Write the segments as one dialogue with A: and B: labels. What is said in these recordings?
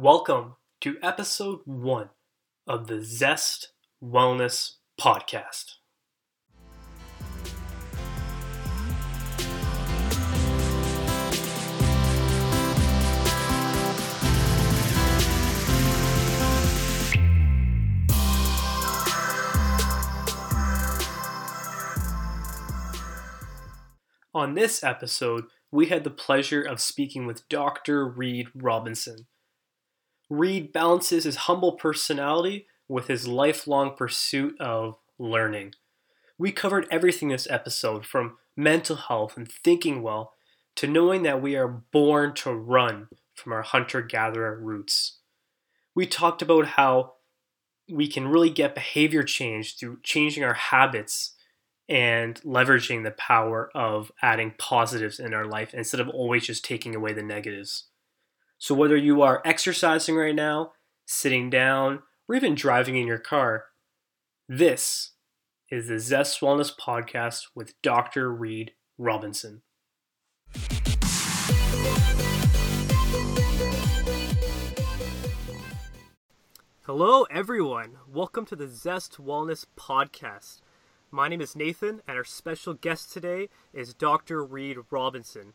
A: Welcome to episode one of the Zest Wellness Podcast. On this episode, we had the pleasure of speaking with Dr. Reid Robinson. Reid balances his humble personality with his lifelong pursuit of learning. We covered everything this episode from mental health and thinking well to knowing that we are born to run from our hunter gatherer roots. We talked about how we can really get behavior change through changing our habits and leveraging the power of adding positives in our life instead of always just taking away the negatives. So, whether you are exercising right now, sitting down, or even driving in your car, this is the Zest Wellness Podcast with Dr. Reid Robinson. Hello, everyone. Welcome to the Zest Wellness Podcast. My name is Nathan, and our special guest today is Dr. Reid Robinson.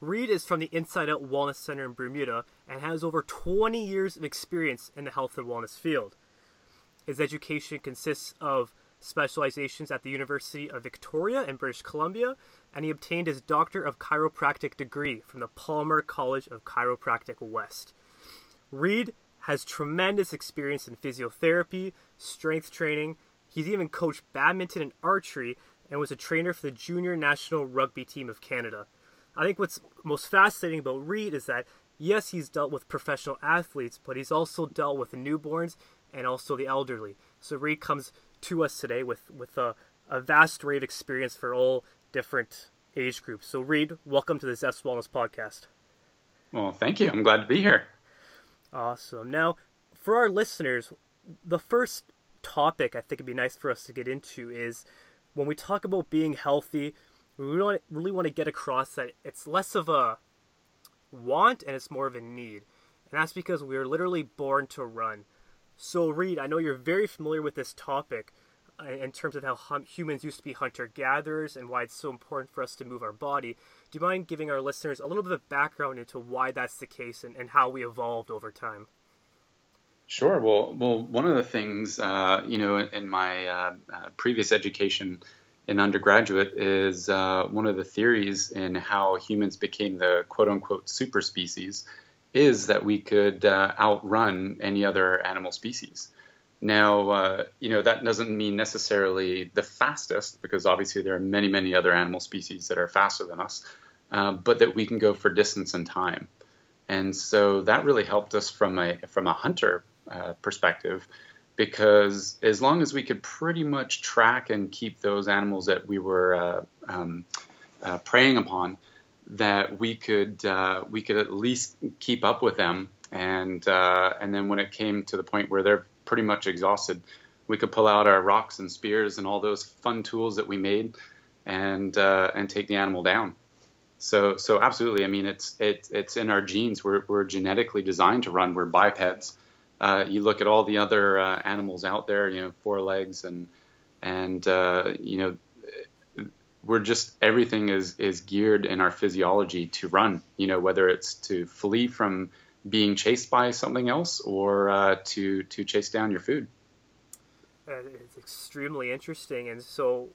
A: Reid is from the Inside Out Wellness Center in Bermuda and has over 20 years of experience in the health and wellness field. His education consists of specializations at the University of Victoria in British Columbia, and he obtained his Doctor of Chiropractic degree from the Palmer College of Chiropractic West. Reid has tremendous experience in physiotherapy, strength training, He's even coached badminton and archery and was a trainer for the junior national rugby team of Canada. I think what's most fascinating about Reid is that, yes, he's dealt with professional athletes, but he's also dealt with newborns and also the elderly. So Reid comes to us today with, with a, a vast array of experience for all different age groups. So, Reid, welcome to the Zest Wellness Podcast.
B: Well, thank you. I'm glad to be here.
A: Awesome. Now, for our listeners, the first topic I think it'd be nice for us to get into is when we talk about being healthy, we really, really want to get across that it's less of a want and it's more of a need. And that's because we are literally born to run. So, Reid, I know you're very familiar with this topic uh, in terms of how hum- humans used to be hunter gatherers and why it's so important for us to move our body. Do you mind giving our listeners a little bit of background into why that's the case and, and how we evolved over time?
B: Sure. Well, well, one of the things, uh, you know, in, my uh, uh, previous education in undergraduate is uh, one of the theories in how humans became the quote unquote super species is that we could uh, outrun any other animal species. Now, uh, you know, that doesn't mean necessarily the fastest, because obviously there are many, many other animal species that are faster than us, but that we can go for distance and time. And so that really helped us from a from a hunter uh, perspective because as long as we could pretty much track and keep those animals that we were uh, um, uh, preying upon, that we could uh, we could at least keep up with them, and uh, and then when it came to the point where they're pretty much exhausted, we could pull out our rocks and spears and all those fun tools that we made, and uh, and take the animal down. So so absolutely, I mean it's it's it's in our genes. We're we're genetically designed to run. We're bipeds uh, you look at all the other uh, animals out there, you know, four legs and and uh, you know, we're just everything is is geared in our physiology to run. You know, whether it's to flee from being chased by something else or uh, to to chase down your food.
A: It's extremely interesting, and so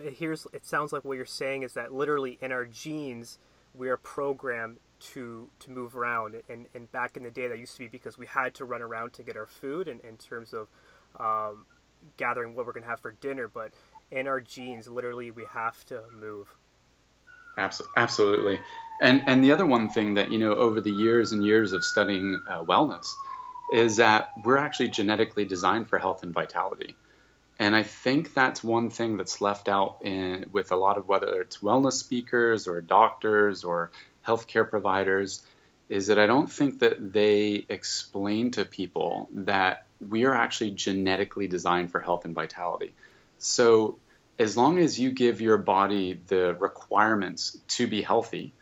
A: here's it sounds like what you're saying is that literally in our genes we are programmed to to move around. And, and back in the day that used to be because we had to run around to get our food and in terms of um, gathering what we're going to have for dinner. But in our genes literally we have to move.
B: Absolutely. And and the other one thing that you know over the years and years of studying uh, wellness is that we're actually genetically designed for health and vitality. And I think that's one thing that's left out in, with a lot of whether it's wellness speakers or doctors or healthcare providers is that I don't think that they explain to people that we are actually genetically designed for health and vitality. So, as long as you give your body the requirements to be healthy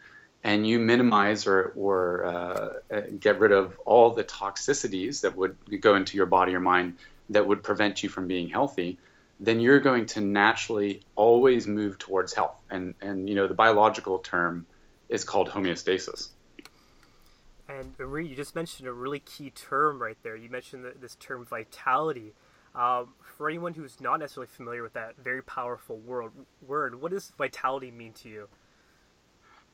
B: and you minimize or, or uh, get rid of all the toxicities that would go into your body or mind that would prevent you from being healthy, then you're going to naturally always move towards health. And and you know the biological term is called homeostasis.
A: And Marie, you just mentioned a really key term right there. You mentioned the, this term vitality. Um, for anyone who's not necessarily familiar with that very powerful word, word what does vitality mean to you?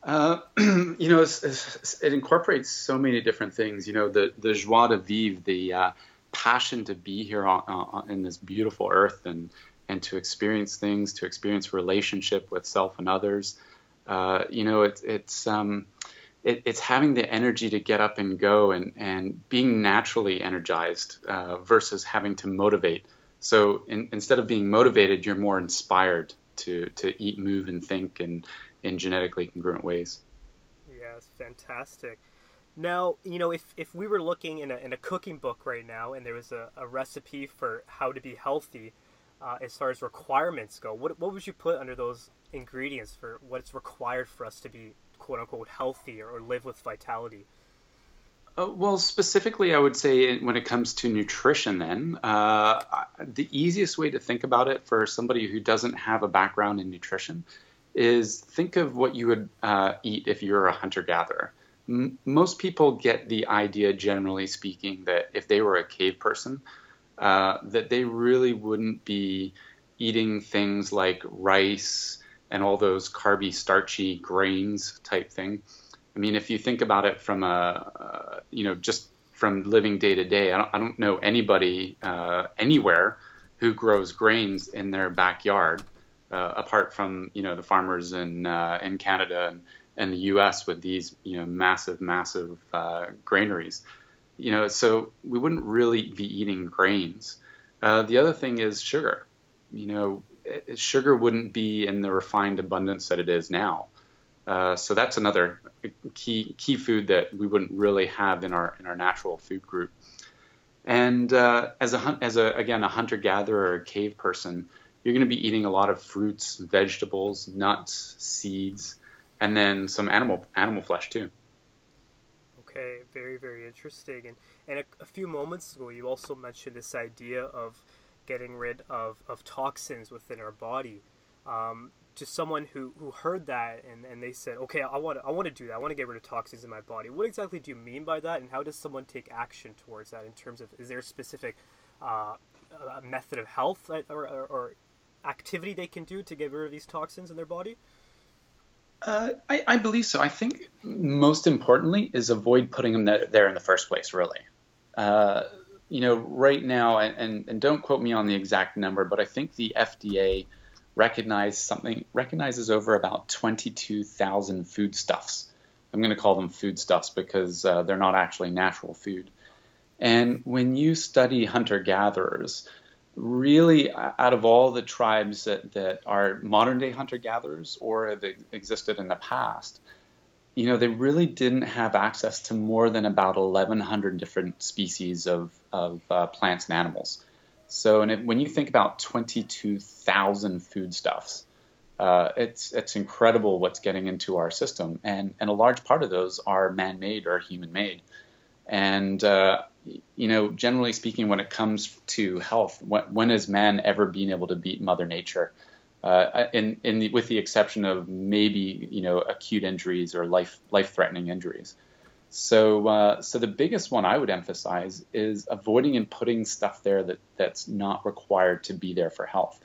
B: Uh, you know, it's, it's, it incorporates so many different things. You know, the the joie de vivre, the uh, passion to be here on, on, in this beautiful earth and and to experience things, to experience relationship with self and others. Uh, you know, it, it's um, it, it's having the energy to get up and go and and being naturally energized uh, versus having to motivate. So in, instead of being motivated, you're more inspired to to eat, move, and think and in genetically congruent ways.
A: Yes, fantastic. Now, you know, if, if we were looking in a, in a cooking book right now and there was a, a recipe for how to be healthy, uh, as far as requirements go, what, what would you put under those ingredients for what's required for us to be quote unquote healthy or, or live with vitality?
B: Uh, well, specifically, I would say when it comes to nutrition, then uh, the easiest way to think about it for somebody who doesn't have a background in nutrition is think of what you would uh, eat if you're a hunter gatherer. M- most people get the idea, generally speaking, that if they were a cave person, uh, that they really wouldn't be eating things like rice and all those carby, starchy grains type thing. I mean, if you think about it from a, uh, you know, just from living day to day, I don't, I don't know anybody uh, anywhere who grows grains in their backyard uh, apart from you know the farmers in uh, in Canada and, and the U.S. with these you know massive massive uh, granaries, you know so we wouldn't really be eating grains. Uh, the other thing is sugar. You know, it, sugar wouldn't be in the refined abundance that it is now. Uh, so that's another key key food that we wouldn't really have in our in our natural food group. And uh, as a as a again a hunter gatherer a cave person, you're going to be eating a lot of fruits, vegetables, nuts, seeds, and then some animal animal flesh too.
A: Okay, very very interesting. And and a, a few moments ago, you also mentioned this idea of getting rid of, of toxins within our body. Um, to someone who, who heard that and, and they said, okay, I want to, I want to do that. I want to get rid of toxins in my body. What exactly do you mean by that, and how does someone take action towards that? In terms of, is there a specific uh, method of health or, or, or activity they can do to get rid of these toxins in their body?
B: Uh, I, I, believe so. I think most importantly is avoid putting them there in the first place. Really, uh, you know, right now, and, and don't quote me on the exact number, but I think the FDA recognizes something recognizes over about twenty-two thousand foodstuffs. I'm going to call them foodstuffs because uh, they're not actually natural food. And when you study hunter gatherers, really out of all the tribes that, that are modern day hunter gatherers or have existed in the past you know they really didn't have access to more than about 1100 different species of, of uh, plants and animals. So and when you think about 22000 foodstuffs uh, it's it's incredible what's getting into our system. And and a large part of those are man-made or human-made and uh, you know, generally speaking, when it comes to health, when, when has man ever been able to beat Mother Nature? Uh, in, in the, with the exception of maybe you know acute injuries or life life threatening injuries. So uh, so the biggest one I would emphasize is avoiding and putting stuff there that that's not required to be there for health.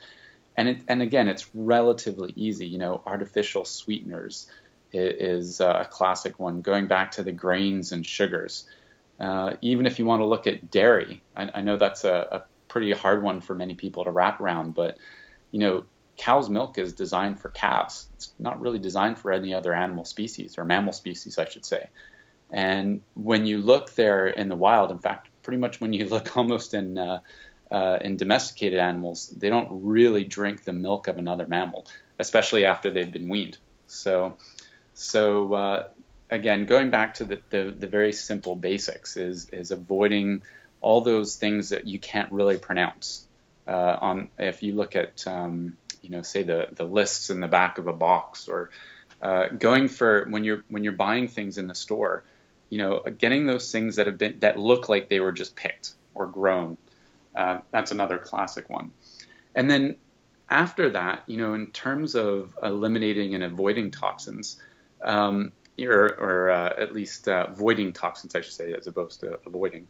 B: And it, and again, it's relatively easy. You know, artificial sweeteners is, is a classic one. Going back to the grains and sugars. Uh, even if you want to look at dairy, I, I know that's a, a, pretty hard one for many people to wrap around, but you know, cow's milk is designed for calves. It's not really designed for any other animal species or mammal species, I should say. And when you look there in the wild, in fact, pretty much when you look almost in uh, uh, in domesticated animals, they don't really drink the milk of another mammal, especially after they've been weaned. So, so uh, again, going back to the, the, the, very simple basics is, is avoiding all those things that you can't really pronounce. Uh, on if you look at um, you know say the, the lists in the back of a box or uh, going for when you're when you're buying things in the store, you know, getting those things that have been that look like they were just picked or grown. Uh, that's another classic one. And then after that, you know, in terms of eliminating and avoiding toxins, um, or, or uh, at least uh, avoiding toxins, I should say, as opposed to avoiding,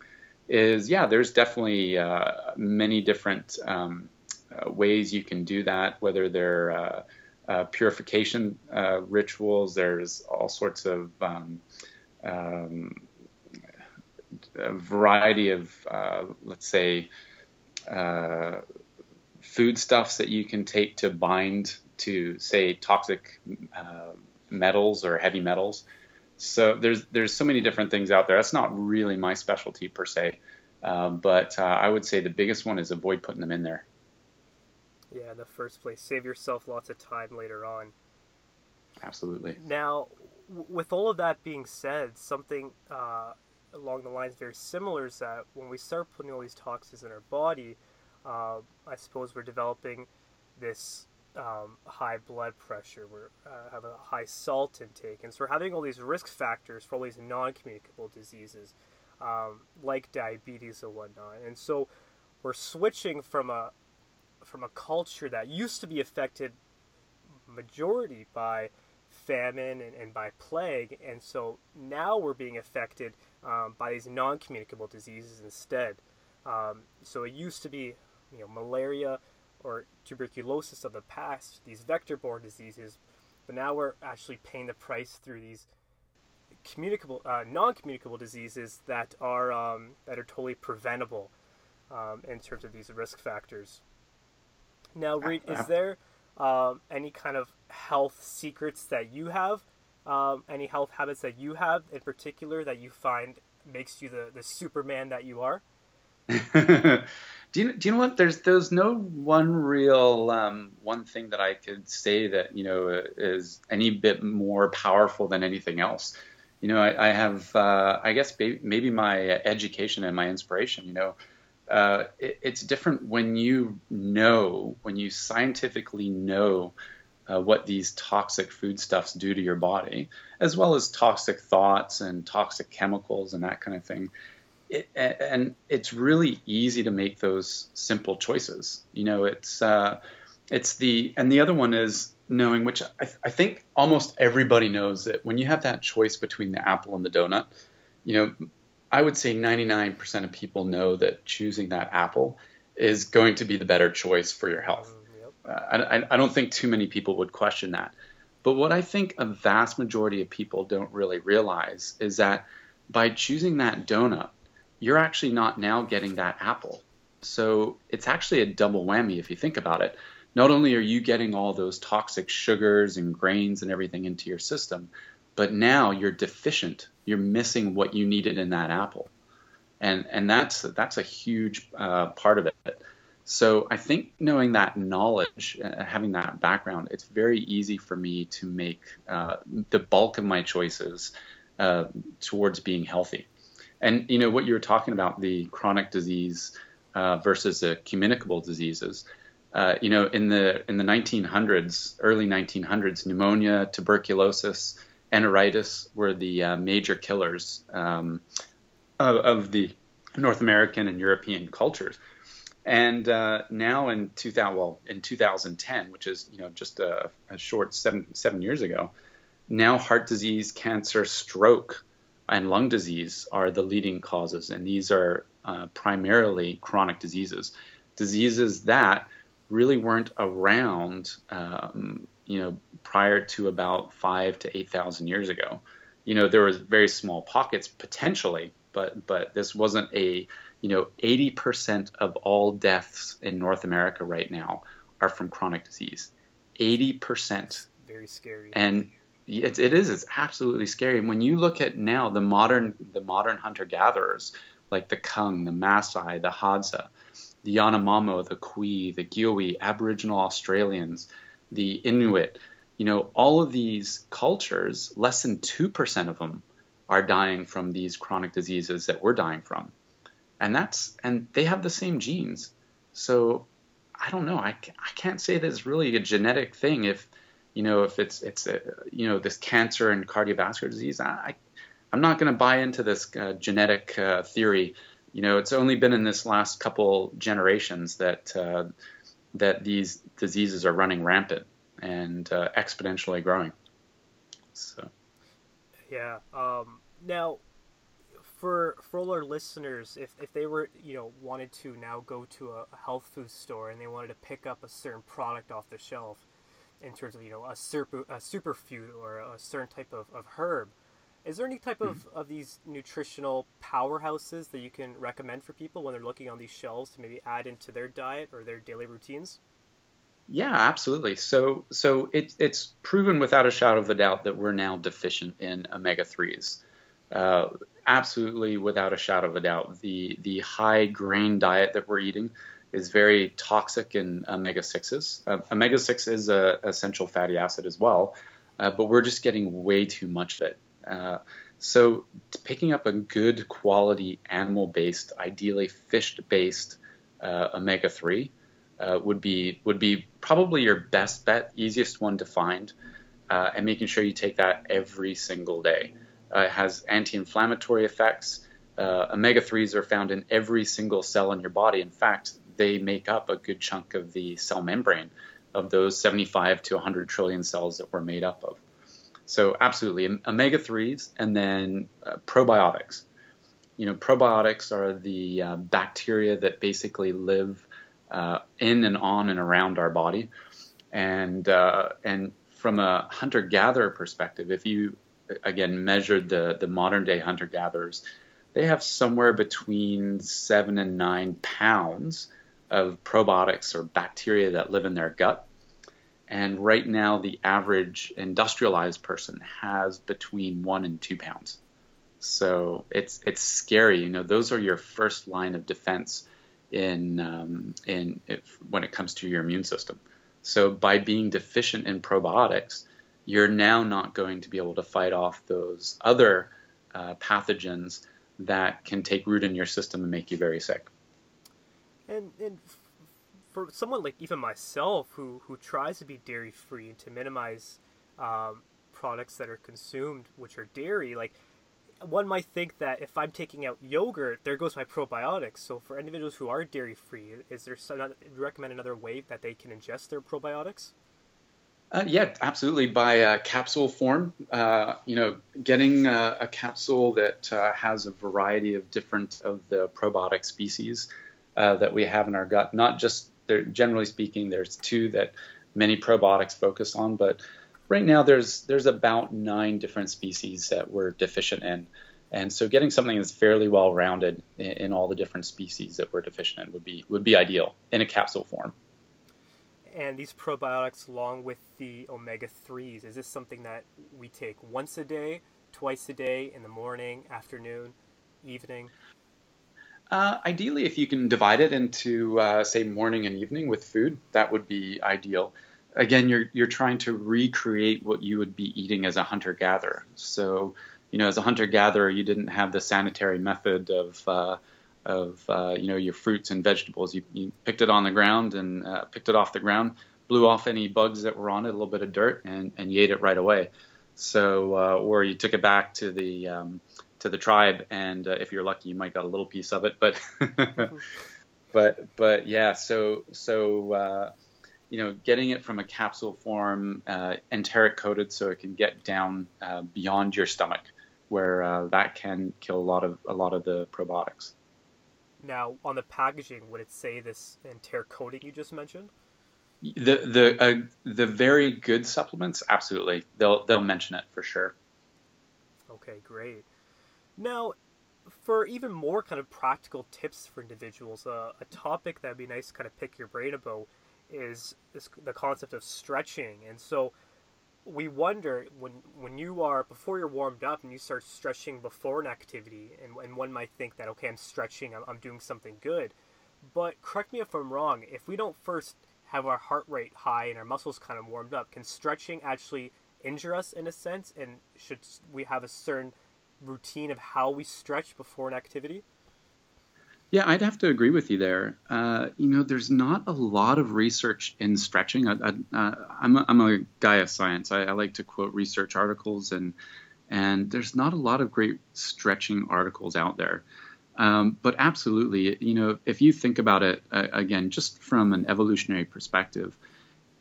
B: is yeah, there's definitely uh, many different um, uh, ways you can do that, whether they're uh, uh, purification rituals, there's all sorts of um, um, a variety of, let's say, foodstuffs that you can take to bind to, say, toxic metals or heavy metals. So there's there's so many different things out there. That's not really my specialty per se, uh, but uh, I would say the biggest one is avoid putting them in there.
A: Yeah, in the first place, save yourself lots of time later on.
B: Absolutely.
A: Now, w- with all of that being said, something uh, along the lines very similar is that when we start putting all these toxins in our body, uh, I suppose we're developing this um, high blood pressure, we uh, have a high salt intake, and so we're having all these risk factors for all these non-communicable diseases um, like diabetes and whatnot. And so we're switching from a from a culture that used to be affected majority by famine and, and by plague, and so now we're being affected um, by these non-communicable diseases instead. Um, so it used to be you know, malaria or tuberculosis of the past, these vector-borne diseases, but now we're actually paying the price through these communicable, uh, non-communicable diseases that are um, that are totally preventable um, in terms of these risk factors. Now, Reid, is there um, any kind of health secrets that you have? Um, any health habits that you have in particular that you find makes you the, the Superman that you are?
B: do you do you know what? There's there's no one real um, one thing that I could say that you know is any bit more powerful than anything else. You know, I, I have uh, I guess maybe my education and my inspiration. You know, uh, it, it's different when you know when you scientifically know. Uh, what these toxic foodstuffs do to your body, as well as toxic thoughts and toxic chemicals and that kind of thing it, and it's really easy to make those simple choices. You know, it's uh, it's the and the other one is knowing which I, I, think almost everybody knows that when you have that choice between the apple and the donut, you know, I would say 99% of people know that choosing that apple is going to be the better choice for your health. Mm, yep. uh, I, I don't think too many people would question that. But what I think a vast majority of people don't really realize is that by choosing that donut, you're actually not now getting that apple. So it's actually a double whammy if you think about it. Not only are you getting all those toxic sugars and grains and everything into your system, but now you're deficient. You're missing what you needed in that apple, and and that's that's a huge uh, part of it. So I think knowing that knowledge, uh, having that background, it's very easy for me to make uh, the bulk of my choices uh, towards being healthy. And you know what you were talking about the chronic disease uh, versus the communicable diseases. Uh, you know, in the in the 1900s, early 1900s, pneumonia, tuberculosis, enteritis were the uh, major killers um, of, of, the North American and European cultures. And uh, now in 2000, well, in 2010, which is you know just a, a short seven seven years ago, now heart disease, cancer, stroke and lung disease are the leading causes, and these are uh, primarily chronic diseases, diseases that really weren't around, um, you know, prior to about five to eight thousand years ago. You know, there was very small pockets potentially, but but this wasn't a, you know, 80% of all deaths in North America right now are from chronic disease. 80%.
A: Very scary.
B: And it, it is. It's absolutely scary. When you look at now the modern the modern hunter gatherers like the Kung, the Maasai, the Hadza, the Yanomamo, the Cree, the Gyowi, Aboriginal Australians, the Inuit, you know, all of these cultures, less than 2% of them are dying from these chronic diseases that we're dying from. And that's and they have the same genes. So I don't know. I, I can't say that it's really a genetic thing if you know, if it's it's a, you know this cancer and cardiovascular disease, I I'm not going to buy into this uh, genetic uh, theory. You know, it's only been in this last couple generations that uh, that these diseases are running rampant and uh, exponentially growing. So,
A: yeah. Um, now, for for all our listeners, if, if they were you know wanted to now go to a, health food store and they wanted to pick up a certain product off the shelf, in terms of you know a super a superfood or a certain type of, of herb, is there any type of, mm-hmm. of these nutritional powerhouses that you can recommend for people when they're looking on these shelves to maybe add into their diet or their daily routines?
B: Yeah, absolutely. So, so it, it's proven without a shadow of a doubt that we're now deficient in omega threes. Uh, absolutely, without a shadow of a doubt, the the high grain diet that we're eating is very toxic in omega sixes. Uh, omega six is a essential fatty acid as well, uh, but we're just getting way too much of it. Uh, so, picking up a good quality animal based, ideally fish based uh, omega three uh, would be would be probably your best bet, easiest one to find, uh, and making sure you take that every single day. It has anti-inflammatory effects. Uh, omega threes are found in every single cell in your body. In fact, they make up a good chunk of the cell membrane of those 75 to 100 trillion cells that we're made up of. So absolutely, omega threes, and then uh, probiotics. You know, probiotics are the uh, bacteria that basically live uh, in and on and around our body. And uh, and from a hunter gatherer perspective, if you again measured the the modern day hunter gatherers, they have somewhere between seven and nine pounds of probiotics or bacteria that live in their gut. And right now, the average industrialized person has between one and two pounds. So it's it's scary. You know, those are your first line of defense in um, in if, when it comes to your immune system. So by being deficient in probiotics, you're now not going to be able to fight off those other uh, pathogens that can take root in your system and make you very sick.
A: And and for someone like even myself who who tries to be dairy free and to minimize um, products that are consumed which are dairy, like one might think that if I'm taking out yogurt, there goes my probiotics. So for individuals who are dairy free, is there some, recommend another way that they can ingest their probiotics?
B: Uh, yeah, absolutely. By uh, capsule form, uh, you know, getting uh, a capsule that uh, has a variety of different of the probiotic species uh, that we have in our gut. Not just there. Generally speaking, there's two that many probiotics focus on, but right now there's there's about nine different species that we're deficient in. And so getting something that's fairly well rounded in, in, all the different species that we're deficient in would be would be ideal in a capsule form.
A: And these probiotics along with the omega 3s, is this something that we take once a day, twice a day, in the morning, afternoon, evening?
B: Uh, ideally, if you can divide it into, uh, say, morning and evening with food, that would be ideal again, you're you're trying to recreate what you would be eating as a hunter gatherer. So, you know, as a hunter gatherer, you didn't have the sanitary method of uh, of uh, you know your fruits and vegetables. You, you picked it on the ground and uh, picked it off the ground, blew off any bugs that were on it, a little bit of dirt, and and you ate it right away. So, uh, or you took it back to the um, to the tribe, and uh, if you're lucky, you might got a little piece of it. But but but yeah, so so uh, you know, getting it from a capsule form, uh, enteric coated, so it can get down uh, beyond your stomach, where uh, that can kill a lot of a lot of the probiotics.
A: Now, on the packaging, would it say this enteric coating you just mentioned?
B: The the uh, the very good supplements, absolutely, they'll they'll mention it for sure.
A: Okay, great. Now, for even more kind of practical tips for individuals, uh, a topic that'd be nice to kind of pick your brain about is the concept of stretching. And so we wonder when when you are before you're warmed up and you start stretching before an activity, and, and one might think that okay, I'm stretching, I'm, I'm doing something good. But correct me if I'm wrong. If we don't first have our heart rate high and our muscles kind of warmed up, can stretching actually injure us in a sense? And should we have a certain routine of how we stretch before an activity?
B: Yeah, I'd have to agree with you there. Uh, you know, there's not a lot of research in stretching. I, am uh, a, I'm a guy of science. I, I, like to quote research articles, and And there's not a lot of great stretching articles out there. Um, but absolutely, you know, if you think about it uh, again, just from an evolutionary perspective,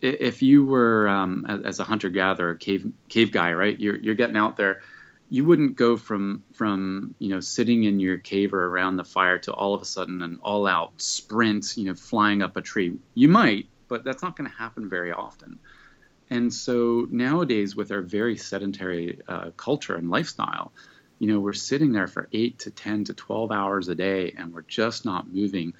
B: if you were um, as a hunter gatherer, cave cave guy, right? You're you're getting out there. You wouldn't go from from you know sitting in your cave or around the fire to all of a sudden an all out sprint, you know, flying up a tree. You might, but that's not going to happen very often. And so nowadays, with our very sedentary uh, culture and lifestyle, you know, we're sitting there for eight to 10 to 12 hours a day and we're just not moving.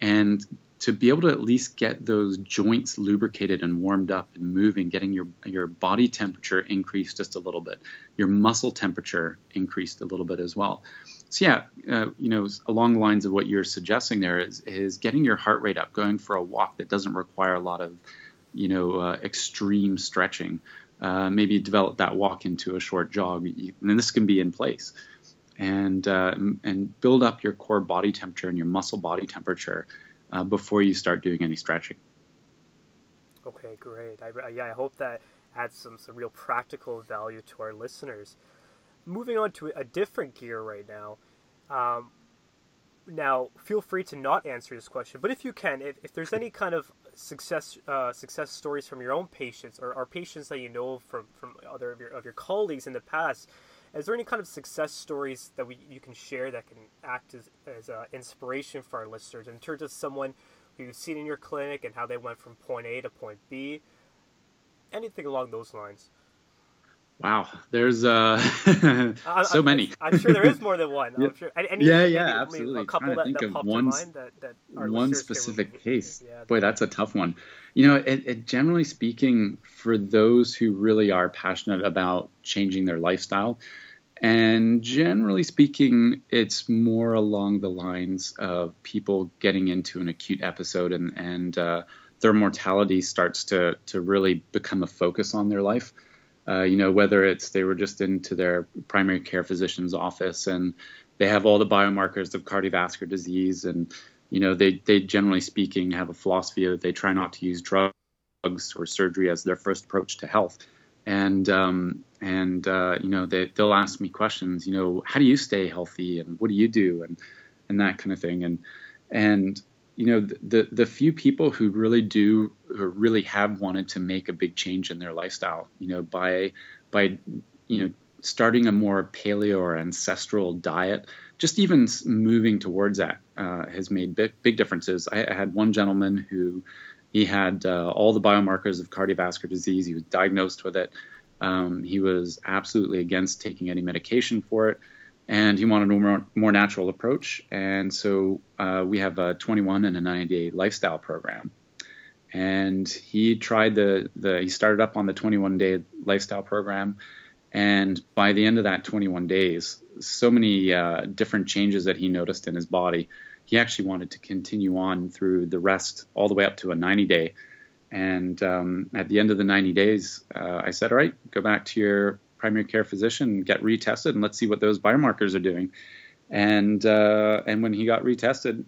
B: And to be able to at least get those joints lubricated and warmed up and moving, getting your, your body temperature increased just a little bit, your muscle temperature increased a little bit as well. So, yeah, uh, you know, along the lines of what you're suggesting there is, is getting your heart rate up, going for a walk that doesn't require a lot of, you know, uh, extreme stretching uh, maybe develop that walk into a short jog. And this can be in place. And, uh, and build up your core body temperature and your muscle body temperature uh, before you start doing any stretching.
A: Okay, great. I, yeah, I hope that adds some, some real practical value to our listeners. Moving on to a different gear right now. Um, now, feel free to not answer this question, but if you can, if, if there's any kind of success uh, success stories from your own patients or, or patients that you know from, from other of your, of your colleagues in the past, is there any kind of success stories that we, you can share that can act as, as uh, inspiration for our listeners in terms of someone who you've seen in your clinic and how they went from point A to point B? Anything along those lines.
B: Wow, there's uh, so
A: I'm,
B: many.
A: I'm sure there is more than one.
B: yeah.
A: Sure. Any,
B: yeah, yeah, absolutely.
A: A couple that,
B: think
A: that
B: of one,
A: that, that
B: one specific case. Yeah, Boy, that's a tough one. You know, it, it, generally speaking, for those who really are passionate about changing their lifestyle, and generally speaking, it's more along the lines of people getting into an acute episode and and uh, their mortality starts to to really become a focus on their life. Uh, you know, whether it's they were just into their primary care physician's office and they have all the biomarkers of cardiovascular disease, and you know, they they generally speaking have a philosophy that they try not to use drugs or surgery as their first approach to health. And um, and uh, you know, they they'll ask me questions. You know, how do you stay healthy, and what do you do, and and that kind of thing. And and you know the the few people who really do really have wanted to make a big change in their lifestyle you know by by you know starting a more paleo or ancestral diet just even moving towards that uh, has made big, big differences I, I, had one gentleman who he had uh, all the biomarkers of cardiovascular disease he was diagnosed with it um, he was absolutely against taking any medication for it and he wanted a more, more natural approach. And so uh, we have a 21 and a 90 day lifestyle program. And he tried the, the he started up on the 21 day lifestyle program. And by the end of that 21 days, so many uh, different changes that he noticed in his body, he actually wanted to continue on through the rest, all the way up to a 90 day. And um, at the end of the 90 days, uh, I said, All right, go back to your primary care physician, get retested, and let's see what those biomarkers are doing. And uh, and when he got retested,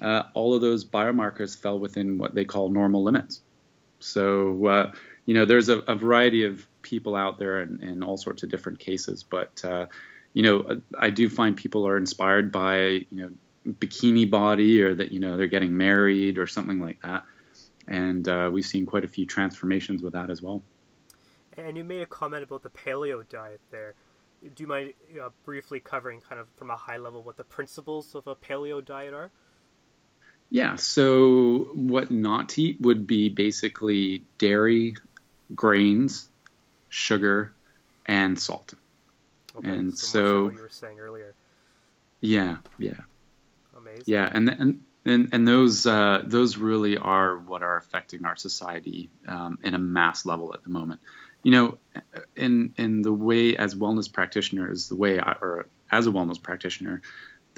B: uh, all of those biomarkers fell within what they call normal limits. So uh, you know, there's a, a, variety of people out there in, in, all sorts of different cases, but uh, you know, I do find people are inspired by you know bikini body or that you know they're getting married or something like that, and uh, we've seen quite a few transformations with that as well.
A: And you made a comment about the paleo diet there. Do you mind uh, briefly covering, kind of from a high level, what the principles of a paleo diet are?
B: Yeah, so what not to eat would be basically dairy, grains, sugar, and salt.
A: Okay, and so, so you were saying earlier.
B: Yeah, yeah.
A: Amazing.
B: Yeah, and and and, and those uh, those really are what are affecting our society um, in a mass level at the moment you know, in in the way as wellness practitioners, the way I, or as a wellness practitioner,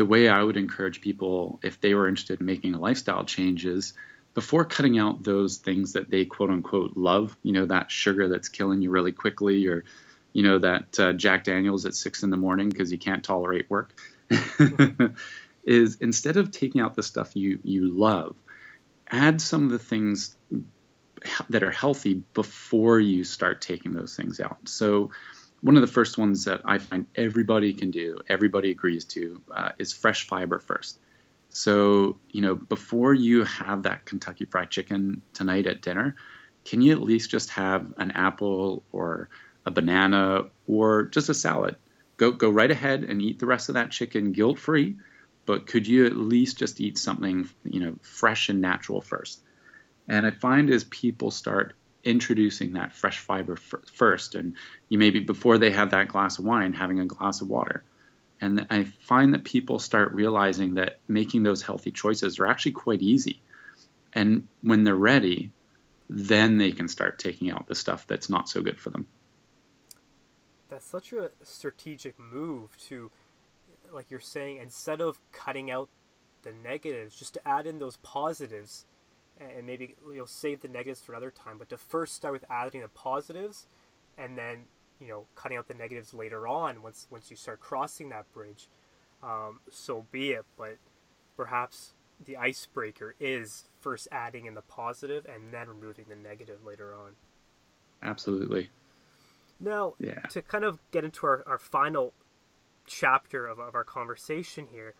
B: the way I would encourage people if they were interested in making a lifestyle change is before cutting out those things that they quote unquote love, you know, that sugar that's killing you really quickly, or you know, that uh, Jack Daniels at six in the morning because you can't tolerate work, is instead of taking out the stuff you you love, add some of the things that are healthy before you start taking those things out. So, one of the first ones that I find everybody can do, everybody agrees to, uh, is fresh fiber first. So, you know, before you have that Kentucky Fried Chicken tonight at dinner, can you at least just have an apple or a banana or just a salad? Go go right ahead and eat the rest of that chicken guilt free, but could you at least just eat something, you know, fresh and natural first? And I find as people start introducing that fresh fiber f- first, and you maybe before they have that glass of wine, having a glass of water. And I find that people start realizing that making those healthy choices are actually quite easy. And when they're ready, then they can start taking out the stuff that's not so good for them.
A: That's such a strategic move to, like you're saying, instead of cutting out the negatives, just to add in those positives and maybe you'll save the negatives for another time, but to first start with adding the positives and then you know cutting out the negatives later on once once you start crossing that bridge um, so be it. But perhaps the icebreaker is first adding in the positive and then removing the negative later on.
B: Absolutely.
A: Now yeah. to kind of get into our, our final chapter of, of our conversation here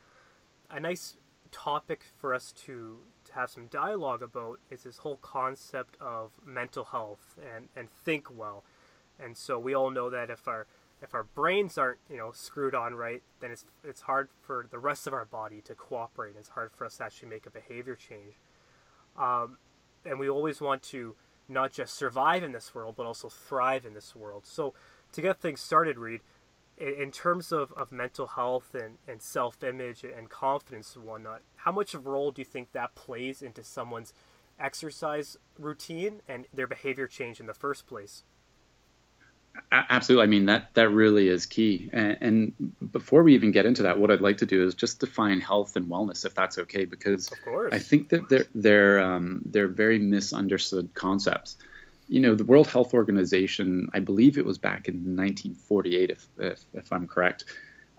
A: a nice topic for us to, to have some dialogue about is this whole concept of mental health and, and think well and so we all know that if our if our brains aren't you know screwed on right, then it's it's hard for the rest of our body to cooperate. It's hard for us to actually make a behavior change. Um, and we always want to not just survive in this world, but also thrive in this world. So to get things started, Reid, in terms of, of mental health and, and self-image and confidence and whatnot, how much of a role do you think that plays into someone's exercise routine and their behavior change in the first place?
B: Absolutely. I mean that that really is key. And, and, before we even get into that, what I'd like to do is just define health and wellness, if that's okay, because I think that they're they're um, they're very misunderstood concepts. You know, the World Health Organization, I believe it was back in 1948, if if, if I'm correct,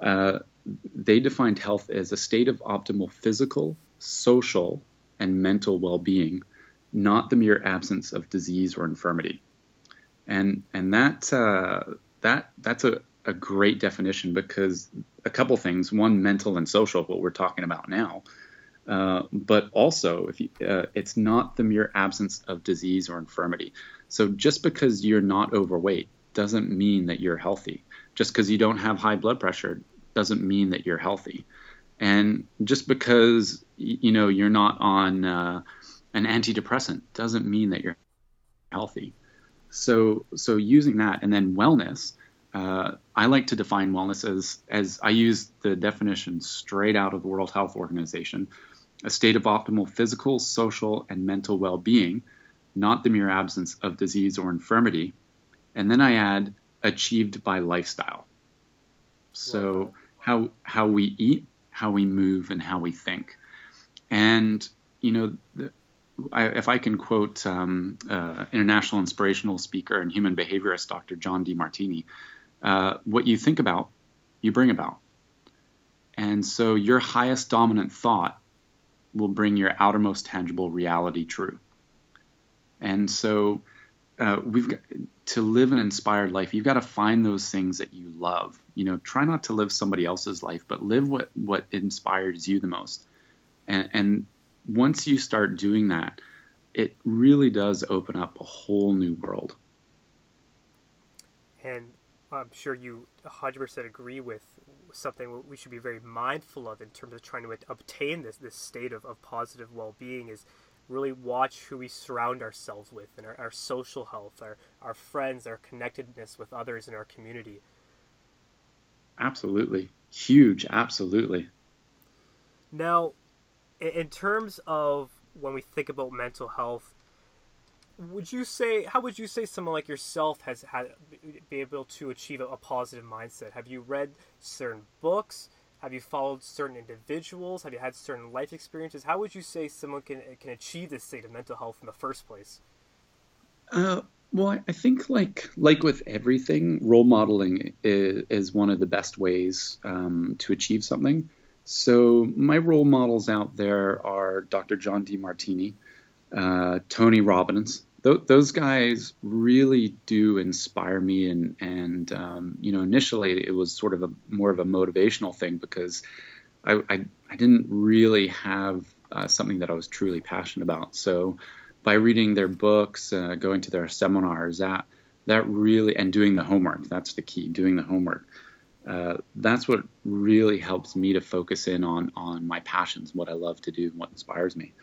B: uh, they defined health as a state of optimal physical, social, and mental well-being, not the mere absence of disease or infirmity. And and that uh, that that's a, a great definition because a couple things. One mental and social what we're talking about now. Uh, but also if you, uh, it's not the mere absence of disease or infirmity so just because you're not overweight doesn't mean that you're healthy. Just because you don't have high blood pressure doesn't mean that you're healthy. And just because you know you're not on uh, an antidepressant doesn't mean that you're healthy. So so using that and then wellness, uh, I like to define wellness as as I use the definition straight out of the World Health Organization, a state of optimal physical, social, and mental well-being, not the mere absence of disease or infirmity. And then I add achieved by lifestyle. So how how we eat, how we move, and how we think. And you know, the, I, if I can quote um, uh, international inspirational speaker and human behaviorist Dr. John Demartini, uh, what you think about, you bring about. And so your highest dominant thought will bring your outermost tangible reality true. And so uh, we've got to live an inspired life. You've got to find those things that you love. You know, try not to live somebody else's life, but live what what inspires you the most. And, and once you start doing that, it really does open up a whole new world.
A: And I'm sure you 100% agree with something we should be very mindful of in terms of trying to obtain this, this state of, of positive well being is really watch who we surround ourselves with and our, our social health, our, our friends, our connectedness with others in our community.
B: Absolutely. Huge. Absolutely.
A: Now, in terms of when we think about mental health, would you say how would you say someone like yourself has had be able to achieve a, a positive mindset? Have you read certain books? Have you followed certain individuals? Have you had certain life experiences? How would you say someone can can achieve this state of mental health in the first place?
B: Uh, well, I think like like with everything, role modeling is, is one of the best ways um, to achieve something. So my role models out there are Dr. John Demartini, uh, Tony Robbins, th- those guys really do inspire me. And, and um, you know, initially it was sort of a more of a motivational thing because I, I, I didn't really have uh, something that I was truly passionate about. So by reading their books, uh, going to their seminars, that that really and doing the homework that's the key doing the homework uh, that's what really helps me to focus in on on my passions what i love to do and what inspires me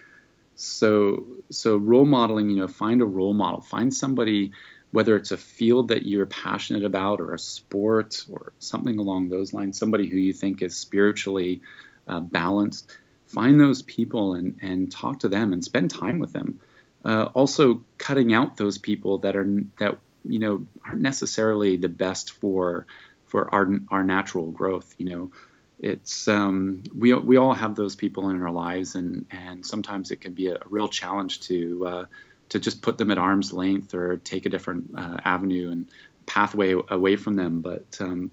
B: so so role modeling you know find a role model find somebody whether it's a field that you're passionate about or a sport or something along those lines somebody who you think is spiritually uh, balanced find those people and and talk to them and spend time with them uh, also cutting out those people that are that you know aren't necessarily the best for for our our natural growth. You know, it's um, we we all have those people in our lives, and and sometimes it can be a, real challenge to uh, to just put them at arm's length or take a different uh, avenue and pathway away from them. But um,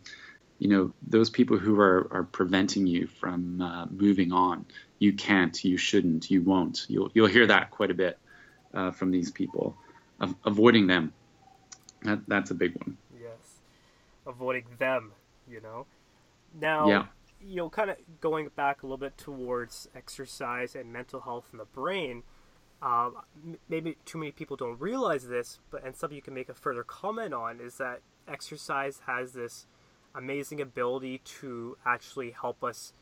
B: you know, those people who are are preventing you from uh, moving on, you can't, you shouldn't, you won't. You'll you'll hear that quite a bit uh, from these people. Of, avoiding them that, that's a big one.
A: Yes, avoiding them. You know. Now,
B: yeah.
A: You know, kind of going back a little bit towards exercise and mental health in the brain. Um, maybe too many people don't realize this, but and something you can make a further comment on is that exercise has this amazing ability to actually help us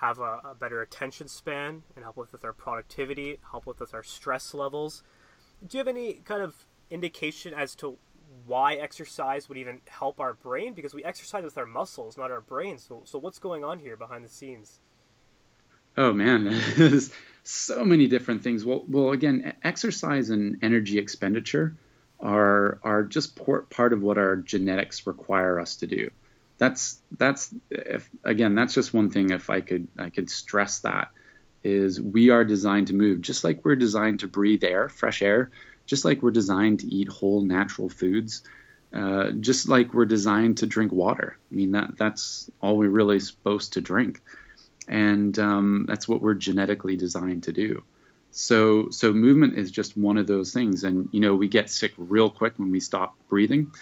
A: have a, a, better attention span and help with our productivity, help with our stress levels. Do you have any kind of indication as to why exercise would even help our brain because we exercise with our muscles, not our brains. So, so what's going on here behind the scenes?
B: Oh man, there's so many different things. Well, well, again, exercise and energy expenditure are are just part of what our genetics require us to do. That's that's if, again, that's just one thing. If I could I could stress that is we are designed to move just like we're designed to breathe air, fresh air just like we're designed to eat whole natural foods, uh, just like we're designed to drink water. I mean, that that's all we're really supposed to drink, and um, that's what we're genetically designed to do. So, so movement is just one of those things, and you know, we get sick real quick when we stop breathing.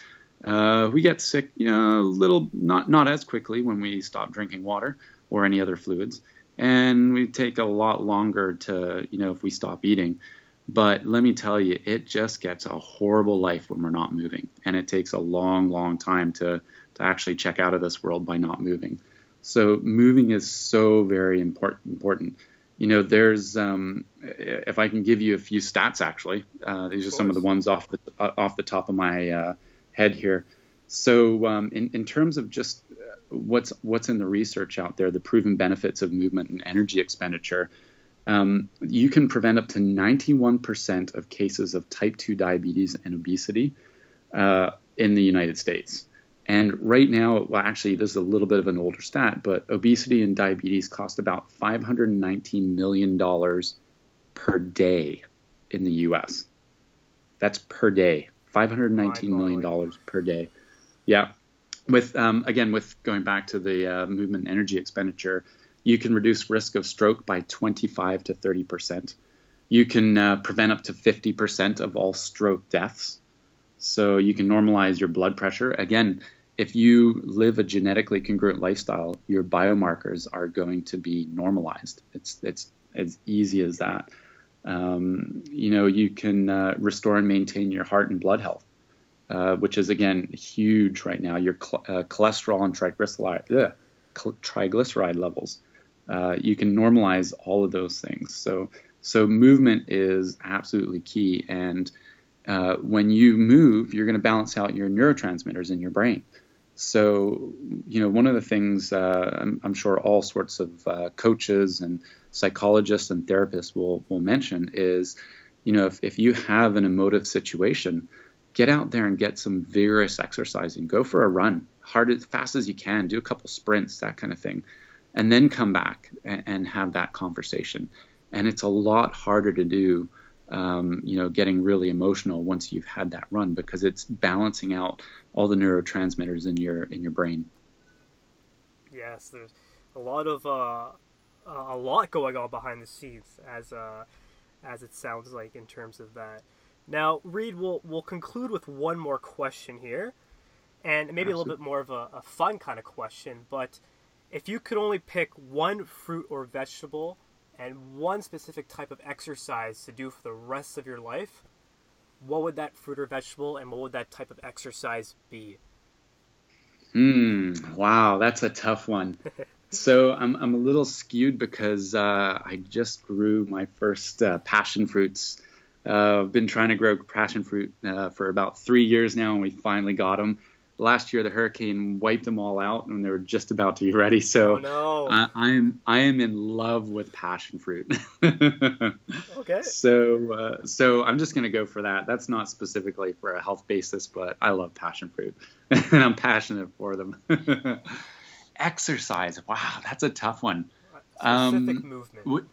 B: Uh, we get sick, you know, a little not not as quickly when we stop drinking water or any other fluids, and we take a lot longer to, you know, if we stop eating. But let me tell you, it just gets a horrible life when we're not moving. And it takes a long, long time to, to actually check out of this world by not moving. So moving is so very important. You know, there's um, if I can give you a few stats, actually, uh, these are some of the ones off the uh, off the top of my uh, head here. So, um, in, in terms of just uh, what's what's in the research out there, the proven benefits of movement and energy expenditure, um, you can prevent up to 91% of cases of type 2 diabetes and obesity uh, in the United States. And right now, well, actually, this is a little bit of an older stat, but obesity and diabetes cost about $519 million per day in the US. That's per day. $519 million per day. Yeah. With, um, again, with going back to the uh, movement energy expenditure, you can reduce risk of stroke by 25 to 30 percent. You can uh, prevent up to 50 percent of all stroke deaths. So you can normalize your blood pressure. Again, if you live a genetically congruent lifestyle, your biomarkers are going to be normalized. It's it's as easy as that. Um, you know, you can uh, restore and maintain your heart and blood health, uh, which is again huge right now. Your cl- uh, cholesterol and triglyceride, ugh, triglyceride levels uh, you can normalize all of those things. So so movement is absolutely key, and uh, when you move, you're going to balance out your neurotransmitters in your brain. So you know one of the things uh, I'm, I'm, sure all sorts of uh, coaches and psychologists and therapists will will mention is you know if, if you have an emotive situation get out there and get some vigorous exercising go for a run hard as fast as you can do a couple sprints that kind of thing and then come back and, and have that conversation. And it's a lot harder to do, um, you know, getting really emotional once you've had that run because it's balancing out all the neurotransmitters in your in your brain.
A: Yes, there's a lot of uh, a lot going on behind the scenes as uh, as it sounds like in terms of that. Now, Reid, we'll we'll conclude with one more question here, and maybe Absolutely. a little bit more of a, a fun kind of question. But if you could only pick one fruit or vegetable and one specific type of exercise to do for the rest of your life, what would that fruit or vegetable and what would that type of exercise be?
B: Hmm. Wow, that's a tough one. so I'm I'm a little skewed because uh, I just grew my first uh, passion fruits. Uh, I've been trying to grow passion fruit uh, for about three years now, and we finally got them last year the hurricane wiped them all out and they were just about to be ready. So
A: oh, no.
B: I, I, am I am in love with passion fruit.
A: okay.
B: So uh, so I'm just gonna go for that. That's not specifically for a health basis, but I love passion fruit and I'm passionate for them. Exercise. Wow, that's a tough one.
A: Specific um, movement. W-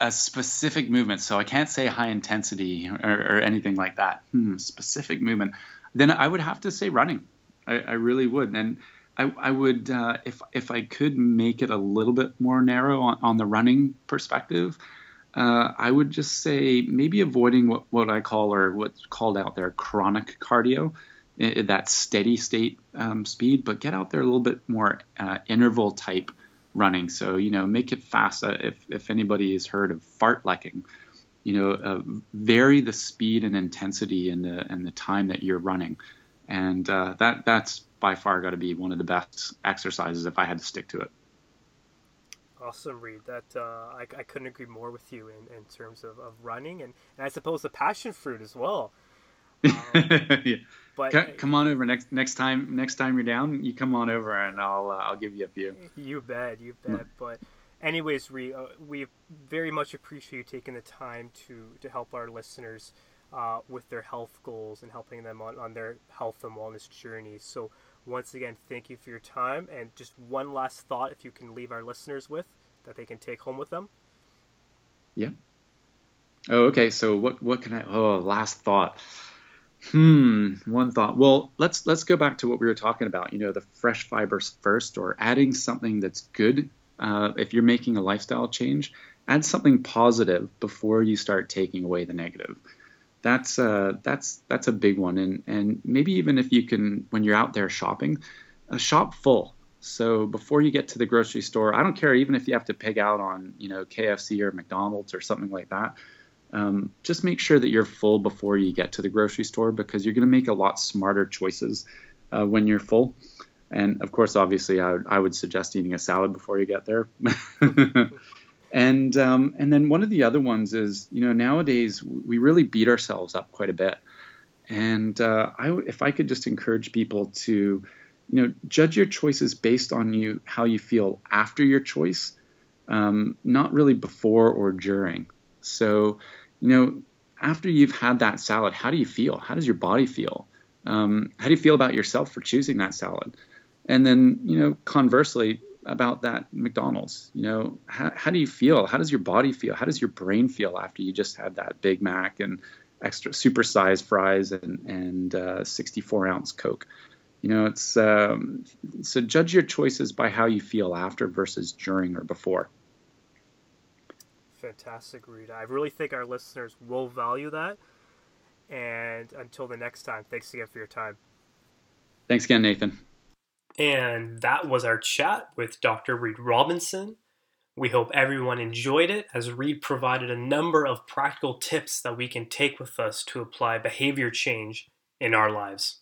B: a specific movement. So I can't say high intensity or, or anything like that. Hmm, specific movement. Then I would have to say running. I, I really would. And I, I would, uh, if if I could make it a little bit more narrow on, on the running perspective, uh, I would just say maybe avoiding what, what I call or what's called out there chronic cardio, that steady state um, speed, but get out there a little bit more uh, interval type running. So you know, make it fast. Uh, if if anybody has heard of fartleking, you know, uh, vary the speed and intensity and the and the time that you're running and uh, that that's by far got to be one of the best exercises if I had to stick to it.
A: Awesome, Reid. That uh, I, I couldn't agree more with you in, in terms of, of running and, and I suppose the passion fruit as well.
B: Um, yeah. But come, come, on over next next time. Next time you're down, you come on over and I'll uh, I'll give you a few.
A: You bet, you bet. But anyways, Reid, uh, we very much appreciate you taking the time to to help our listeners uh, with their health goals and helping them on, on their health and wellness journey. So, once again, thank you for your time. And just one last thought, if you can leave our listeners with that they can take home with them.
B: Yeah. Oh, okay. So what what can I? Oh, last thought. Hmm. One thought. Well, let's let's go back to what we were talking about. You know, the fresh fibers first, or adding something that's good. Uh, if you're making a lifestyle change, add something positive before you start taking away the negative that's uh, that's that's a big one, and and maybe even if you can when you're out there shopping, a shop full. So before you get to the grocery store, I don't care even if you have to pig out on you know KFC or McDonald's or something like that. Um, just make sure that you're full before you get to the grocery store because you're going to make a lot smarter choices uh, when you're full. And of course, obviously, I I would suggest eating a salad before you get there. And um, and then one of the other ones is you know nowadays we really beat ourselves up quite a bit. And uh, I, if I could just encourage people to, you know, judge your choices based on you how you feel after your choice, um, not really before or during. So, you know, after you've had that salad, how do you feel? How does your body feel? Um, how do you feel about yourself for choosing that salad? And then, you know, conversely, about that McDonald's? You know, how, how do you feel? How does your body feel? How does your brain feel after you just had that Big Mac and extra supersized fries and and uh, 64 ounce Coke? You know, it's um, so judge your choices by how you feel after versus during or before.
A: Fantastic, Rita. I really think our listeners will value that. And until the next time, thanks again for your time.
B: Thanks again, Nathan.
A: And that was our chat with Dr. Reid Robinson. We hope everyone enjoyed it as Reid provided a number of practical tips that we can take with us to apply behavior change in our lives.